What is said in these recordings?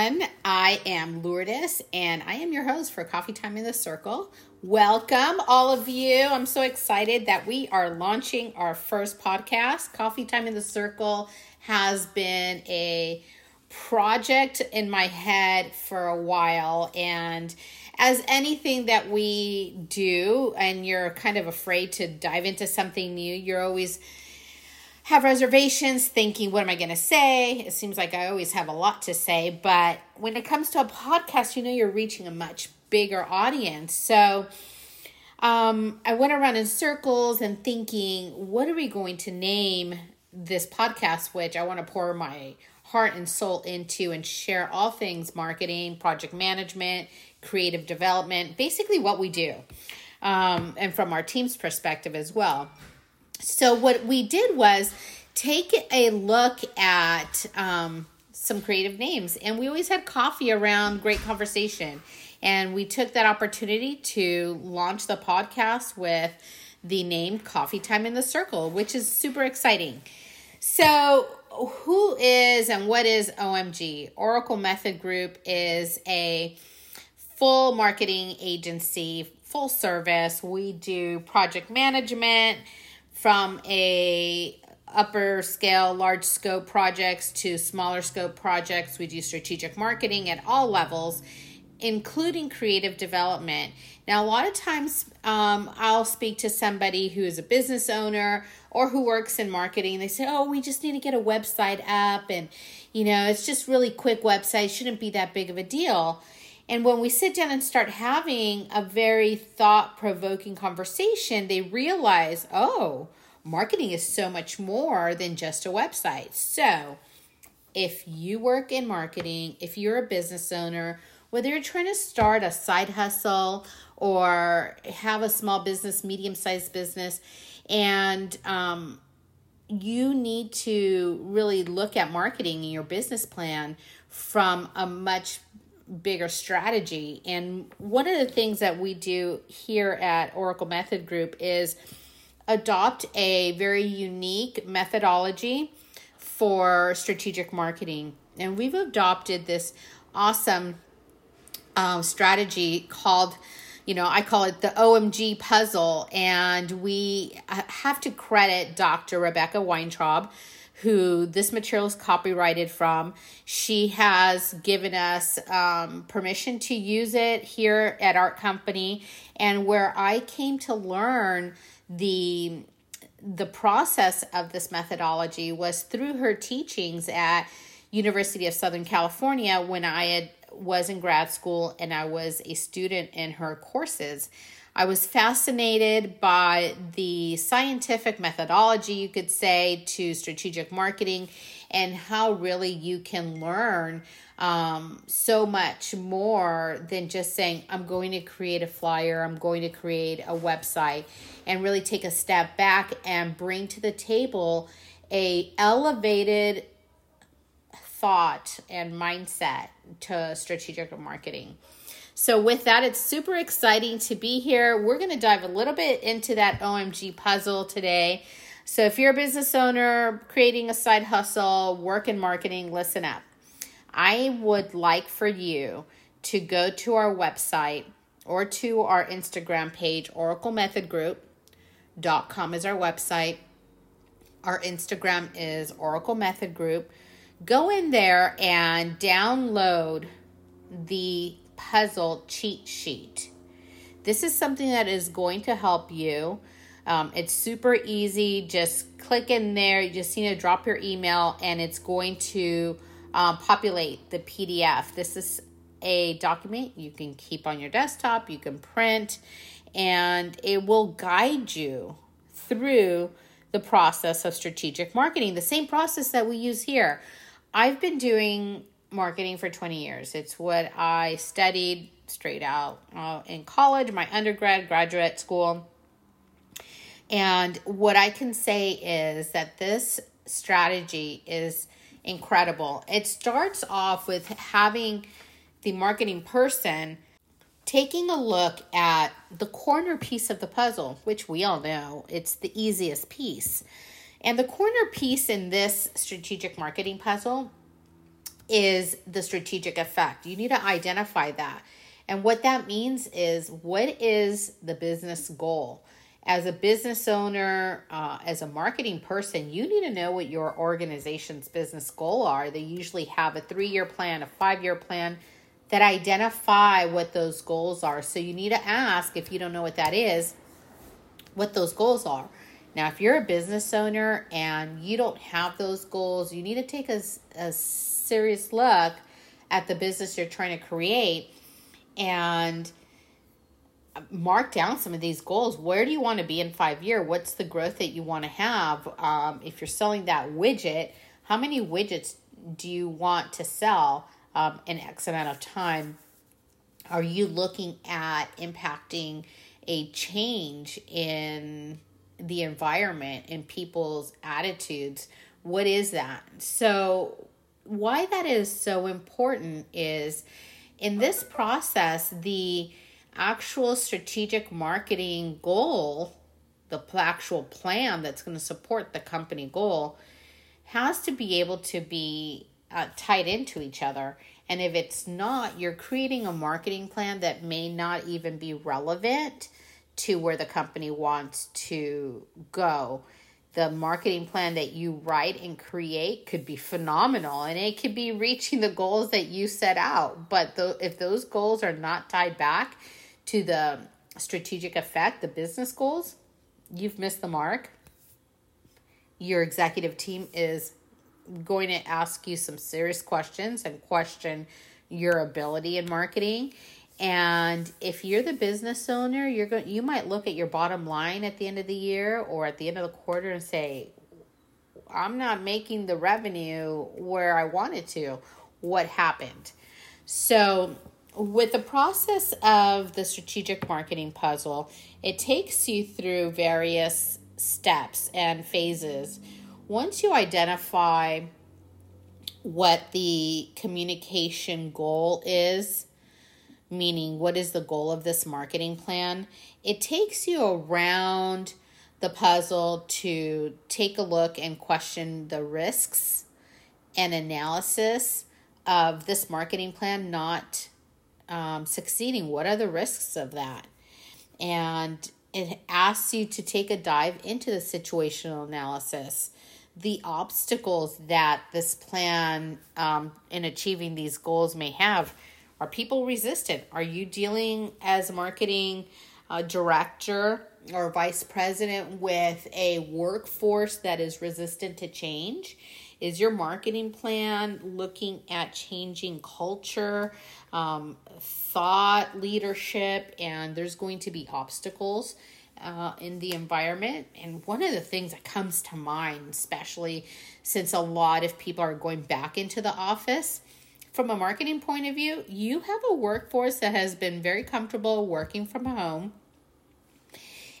everyone. I am Lourdes and I am your host for Coffee Time in the Circle. Welcome, all of you. I'm so excited that we are launching our first podcast. Coffee Time in the Circle has been a project in my head for a while and as anything that we do and you're kind of afraid to dive into something new you're always have reservations thinking what am i going to say? It seems like i always have a lot to say but when it comes to a podcast you know you're reaching a much bigger audience. So um, i went around in circles and thinking what are we going to name this podcast which i want to pour my heart and soul into and share all things marketing project management creative development basically what we do um, and from our team's perspective as well so what we did was take a look at um, some creative names, and we always had coffee around great conversation. And we took that opportunity to launch the podcast with the name Coffee Time in the Circle, which is super exciting. So, who is and what is OMG? Oracle Method Group is a full marketing agency, full service. We do project management, from a upper scale large scope projects to smaller scope projects. We do strategic marketing at all levels including creative development. Now a lot of times um, i'll speak to somebody who is a business owner or who works in marketing. They say oh we just need to get a website up and you know it's just really quick website. Shouldn't be that big of a deal and when we sit down and start having a very thought provoking conversation, they realize, oh, marketing is so much more than just a website. So, if you work in marketing, if you're a business owner, whether you're trying to start a side hustle or have a small business, medium sized business, and um, you need to really look at marketing in your business plan from a much bigger strategy. And one of the things that we do here at Oracle Method Group is adopt a very unique methodology for strategic marketing. And we've adopted this awesome um, strategy called, you know, I call it the OMG puzzle. And we have to credit Dr. Rebecca Weintraub who this material is copyrighted from. She has given us um, permission to use it here at Art Company, and where I came to learn the the process of this methodology was through her teachings at University of Southern California when I had was in grad school and I was a student in her courses. I was fascinated by the scientific methodology, you could say, to strategic marketing and how really you can learn um, so much more than just saying, I'm going to create a flyer, I'm going to create a website, and really take a step back and bring to the table a elevated thought and mindset to strategic marketing. So, with that, it's super exciting to be here. We're going to dive a little bit into that OMG puzzle today. So, if you're a business owner creating a side hustle, work in marketing, listen up. I would like for you to go to our website or to our Instagram page, Oracle Method Group.com is our website. Our Instagram is Oracle Method Group. Go in there and download the puzzle cheat sheet. This is something that is going to help you. Um, it's super easy. Just click in there. You just need to drop your email, and it's going to um, populate the PDF. This is a document you can keep on your desktop, you can print, and it will guide you through the process of strategic marketing, the same process that we use here. I've been doing marketing for 20 years. It's what I studied straight out uh, in college, my undergrad, graduate school. And what I can say is that this strategy is incredible. It starts off with having the marketing person taking a look at the corner piece of the puzzle, which we all know it's the easiest piece. And the corner piece in this strategic marketing puzzle is the strategic effect. You need to identify that. And what that means is what is the business goal? As a business owner, uh, as a marketing person, you need to know what your organization's business goal are. They usually have a three year plan, a five year plan that identify what those goals are. So you need to ask if you don't know what that is, what those goals are. Now, if you're a business owner and you don't have those goals, you need to take a, a serious look at the business you're trying to create and mark down some of these goals. Where do you want to be in five years? What's the growth that you want to have? Um, if you're selling that widget, how many widgets do you want to sell um, in X amount of time? Are you looking at impacting a change in the environment and people's attitudes? What is that? So, why that is so important is in this process, the actual strategic marketing goal, the actual plan that's going to support the company goal, has to be able to be uh, tied into each other. And if it's not, you're creating a marketing plan that may not even be relevant to where the company wants to go. The marketing plan that you write and create could be phenomenal and it could be reaching the goals that you set out. But the, if those goals are not tied back to the strategic effect the business goals you've missed the mark. Your executive team is going to ask you some serious questions and question your ability in marketing and if you're the business owner, you're going you might look at your bottom line at the end of the year or at the end of the quarter and say, I'm not making the revenue where I wanted to. What happened? So, with the process of the strategic marketing puzzle, it takes you through various steps and phases. Once you identify what the communication goal is, meaning what is the goal of this marketing plan, it takes you around the puzzle to take a look and question the risks and analysis of this marketing plan not um, succeeding. What are the risks of that? And it asks you to take a dive into the situational analysis, the obstacles that this plan um, in achieving these goals may have are people resistant? Are you dealing as marketing uh, director or vice president with a workforce that is resistant to change? Is your marketing plan looking at changing culture, um, thought leadership, and there's going to be obstacles uh, in the environment? And one of the things that comes to mind, especially since a lot of people are going back into the office, from a marketing point of view, you have a workforce that has been very comfortable working from home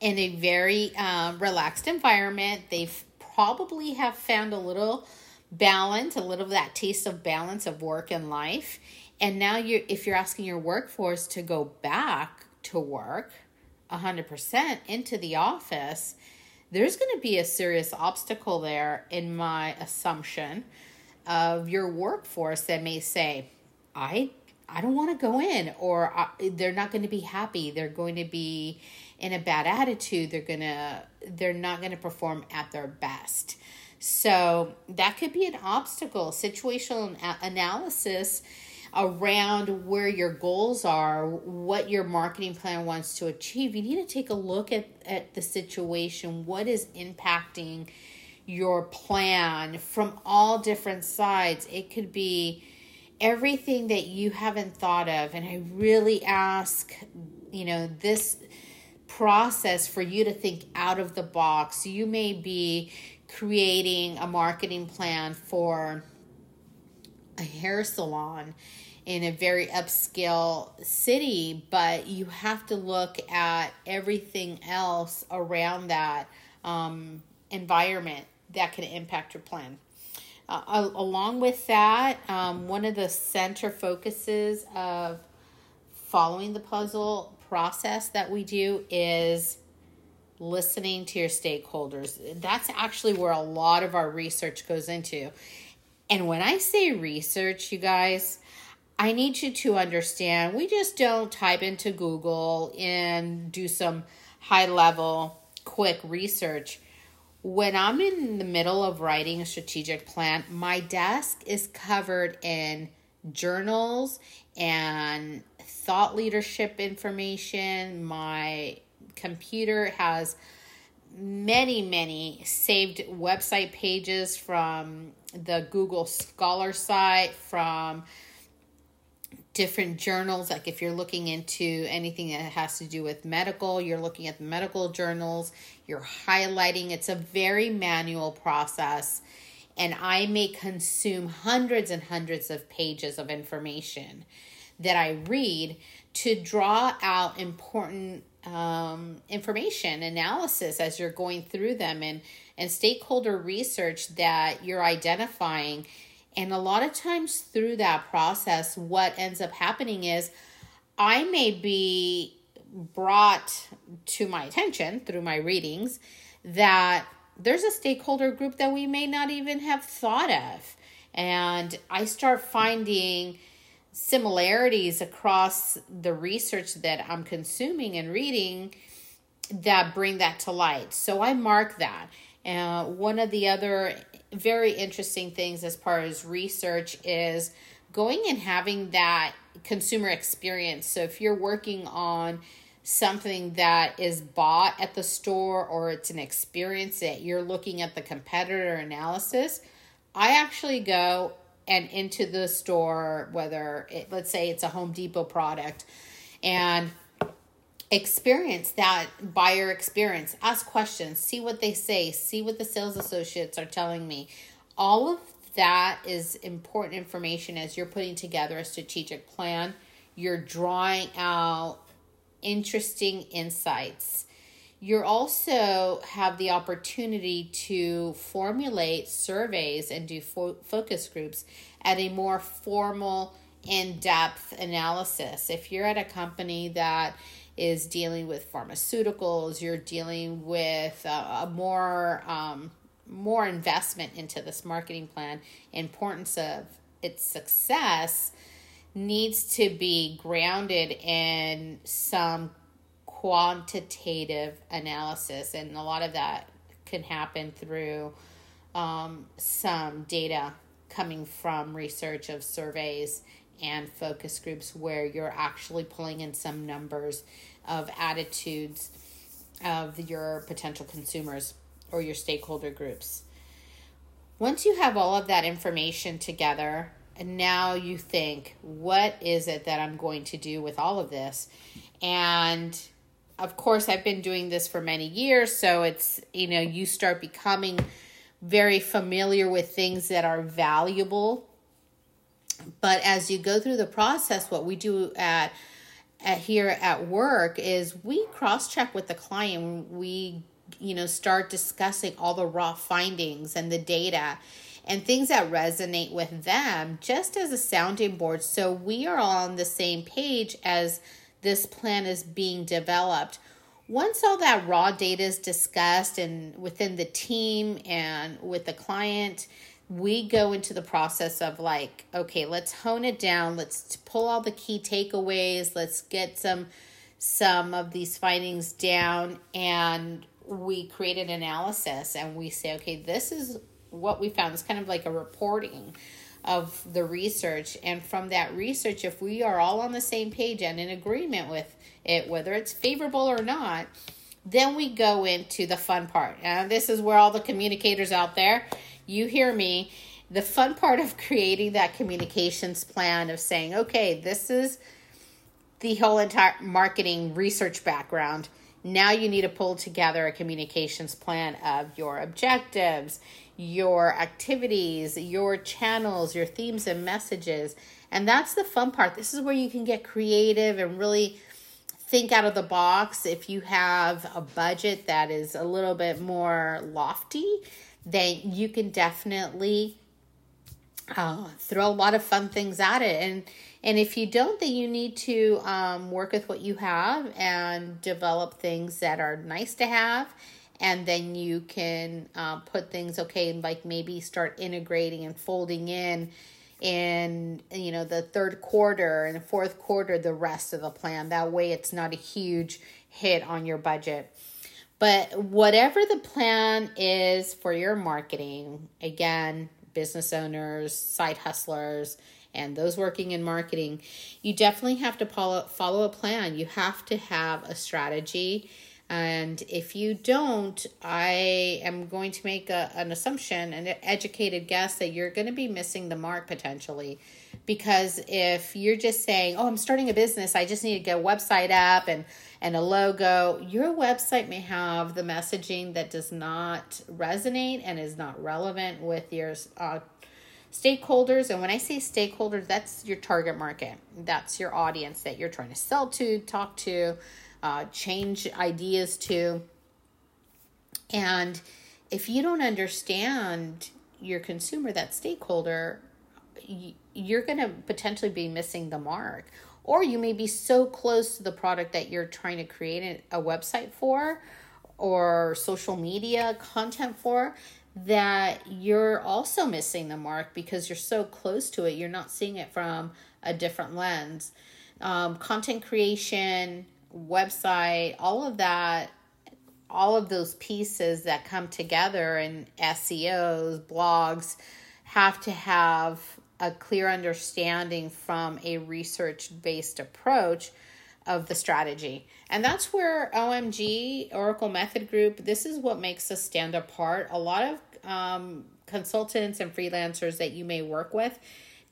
in a very uh, relaxed environment. They've probably have found a little balance, a little of that taste of balance of work and life. And now you if you're asking your workforce to go back to work 100% into the office, there's going to be a serious obstacle there in my assumption of your workforce that may say, I I don't want to go in or they're not going to be happy. They're going to be in a bad attitude. They're to they're not going to perform at their best. So that could be an obstacle. Situational analysis around where your goals are, what your marketing plan wants to achieve. You need to take a look at, at the situation. What is impacting your plan from all different sides. It could be everything that you haven't thought of. And I really ask, you know, this process for you to think out of the box. You may be creating a marketing plan for a hair salon in a very upscale city, but you have to look at everything else around that um, environment that can impact your plan. Uh, along with that, um, one of the center focuses of following the puzzle process that we do is listening to your stakeholders. That's actually where a lot of our research goes into. And when I say research, you guys, I need you to understand we just don't type into Google and do some high level, quick research. When I'm in the middle of writing a strategic plan, my desk is covered in journals and thought leadership information. My computer has many, many saved website pages from the Google Scholar site, from different journals. Like if you're looking into anything that has to do with medical, you're looking at the medical journals, you're highlighting. It's a very manual process. And I may consume hundreds and hundreds of pages of information that I read to draw out important um, information analysis as you're going through them and and stakeholder research that you're identifying and a lot of times through that process what ends up happening is i may be brought to my attention through my readings that there's a stakeholder group that we may not even have thought of and i start finding similarities across the research that I'm consuming and reading that bring that to light. So I mark that. Uh, one of the other very interesting things as far as research is going and having that consumer experience. So if you're working on something that is bought at the store or it's an experience that you're looking at the competitor analysis, I actually go and into the store, whether it, let's say it's a Home Depot product, and experience that buyer experience. Ask questions, see what they say, see what the sales associates are telling me. All of that is important information as you're putting together a strategic plan. You're drawing out interesting insights you also have the opportunity to formulate surveys and do fo- focus groups at a more formal, in depth analysis. If you're at a company that is dealing with pharmaceuticals, you're dealing with a, a more um, more investment into this marketing plan, importance of its success needs to be grounded in some quantitative analysis, and a lot of that can happen through um, some data coming from research of surveys and focus groups where you're actually pulling in some numbers of attitudes of your potential consumers or your stakeholder groups. Once you have all of that information together, and now you think, what is it that I'm going to do with all of this? And of course, I've been doing this for many years, so it's, you know, you start becoming very familiar with things that are valuable. But as you go through the process, what we do at, at here at work is we cross check with the client. We, you know, start discussing all the raw findings and the data and things that resonate with them just as a sounding board. So we are all on the same page as this plan is being developed. Once all that raw data is discussed and within the team and with the client, we go into the process of like, okay, let's hone it down. Let's pull all the key takeaways. Let's get some some of these findings down and we create an analysis and we say, okay, this is what we found. It's kind of like a reporting of the research. And from that research, if we are all on the same page and in agreement with it, whether it's favorable or not, then we go into the fun part. And this is where all the communicators out there, you hear me. The fun part of creating that communications plan of saying, okay, this is the whole entire marketing research background. Now you need to pull together a communications plan of your objectives, your activities, your channels, your themes and messages. And that's the fun part. This is where you can get creative and really think out of the box. If you have a budget that is a little bit more lofty, then you can definitely uh, throw a lot of fun things at it. And and if you don't, then you need to um, work with what you have and develop things that are nice to have and then you can uh, put things okay and like maybe start integrating and folding in in you know the third quarter and the fourth quarter the rest of the plan. That way it's not a huge hit on your budget. But whatever the plan is for your marketing again business owners side hustlers and those working in marketing you definitely have to follow follow a plan. You have to have a strategy and if you don't, I am going to make a, an assumption, an educated guess that you're going to be missing the mark potentially. Because if you're just saying, oh, I'm starting a business, I just need to get a website up and, and a logo, your website may have the messaging that does not resonate and is not relevant with your uh, stakeholders. And when I say stakeholders, that's your target market, that's your audience that you're trying to sell to, talk to uh, change ideas to. And if you don't understand your consumer, that stakeholder, you're going to potentially be missing the mark. Or you may be so close to the product that you're trying to create a website for or social media content for that you're also missing the mark because you're so close to it. You're not seeing it from a different lens. Um, content creation, website, all of that, all of those pieces that come together in SEOs, blogs, have to have a clear understanding from a research based approach of the strategy. And that's where OMG, Oracle Method Group, this is what makes us stand apart. A lot of um, consultants and freelancers that you may work with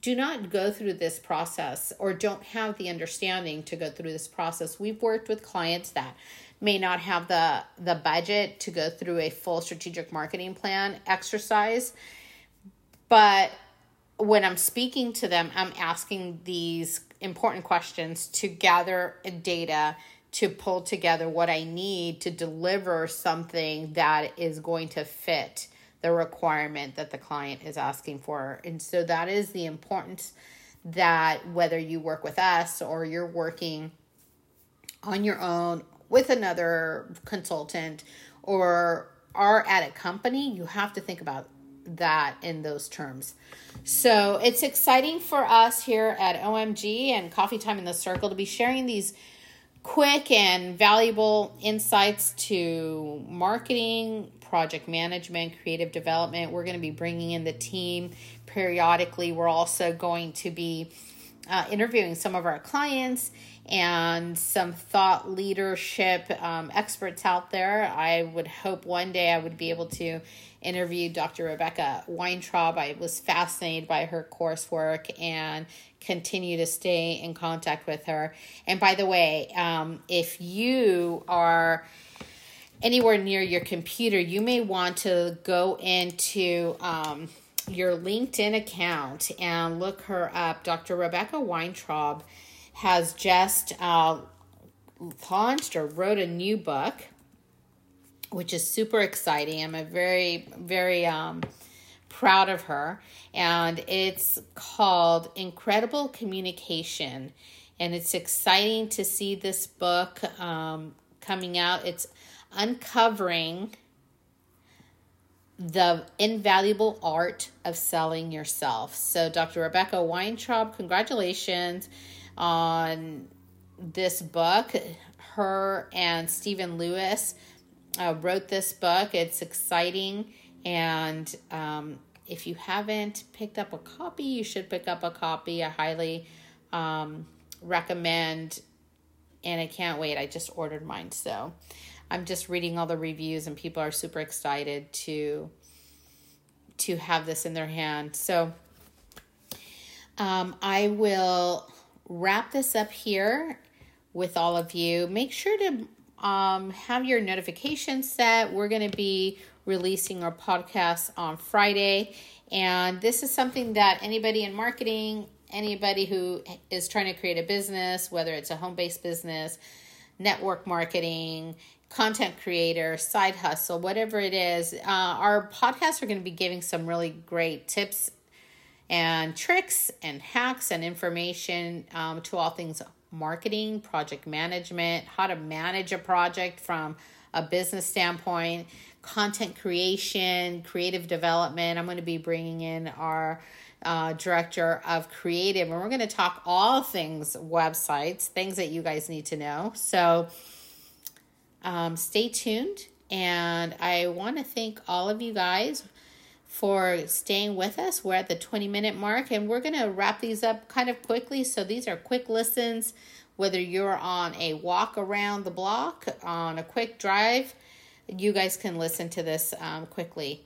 do not go through this process or don't have the understanding to go through this process. We've worked with clients that may not have the the budget to go through a full strategic marketing plan exercise. But when I'm speaking to them, I'm asking these important questions to gather data to pull together what I need to deliver something that is going to fit the requirement that the client is asking for. And so that is the importance that whether you work with us or you're working on your own with another consultant or are at a company, you have to think about that in those terms. So it's exciting for us here at OMG and Coffee Time in the Circle to be sharing these quick and valuable insights to marketing, project management, creative development. We're going to be bringing in the team periodically. We're also going to be uh, interviewing some of our clients and some thought leadership um, experts out there. I would hope one day I would be able to interview Dr. Rebecca Weintraub. I was fascinated by her coursework and continue to stay in contact with her. And by the way, um, if you are anywhere near your computer, you may want to go into um, your LinkedIn account and look her up. Dr. Rebecca Weintraub has just uh, launched or wrote a new book, which is super exciting. I'm a very, very um, proud of her. And it's called Incredible Communication. And it's exciting to see this book um, coming out. It's uncovering the invaluable art of selling yourself. So, Dr. Rebecca Weintraub, congratulations on this book. Her and Stephen Lewis uh, wrote this book. It's exciting. And um, if you haven't picked up a copy, you should pick up a copy. I highly um, recommend. And I can't wait. I just ordered mine. So, I'm just reading all the reviews and people are super excited to to have this in their hand. So um, I will wrap this up here with all of you. Make sure to um, have your notifications set. We're going to be releasing our podcast on Friday. And this is something that anybody in marketing, anybody who is trying to create a business, whether it's a home based business, network marketing, content creator, side hustle, whatever it is, uh, our podcasts are going to be giving some really great tips and tricks and hacks and information um, to all things marketing, project management, how to manage a project from a business standpoint, content creation, creative development. I'm going to be bringing in our uh, director of creative, and we're going to talk all things websites, things that you guys need to know. So um, stay tuned. And I want to thank all of you guys for staying with us. We're at the 20 minute mark, and we're going to wrap these up kind of quickly. So these are quick listens, whether you're on a walk around the block, on a quick drive, you guys can listen to this um, quickly.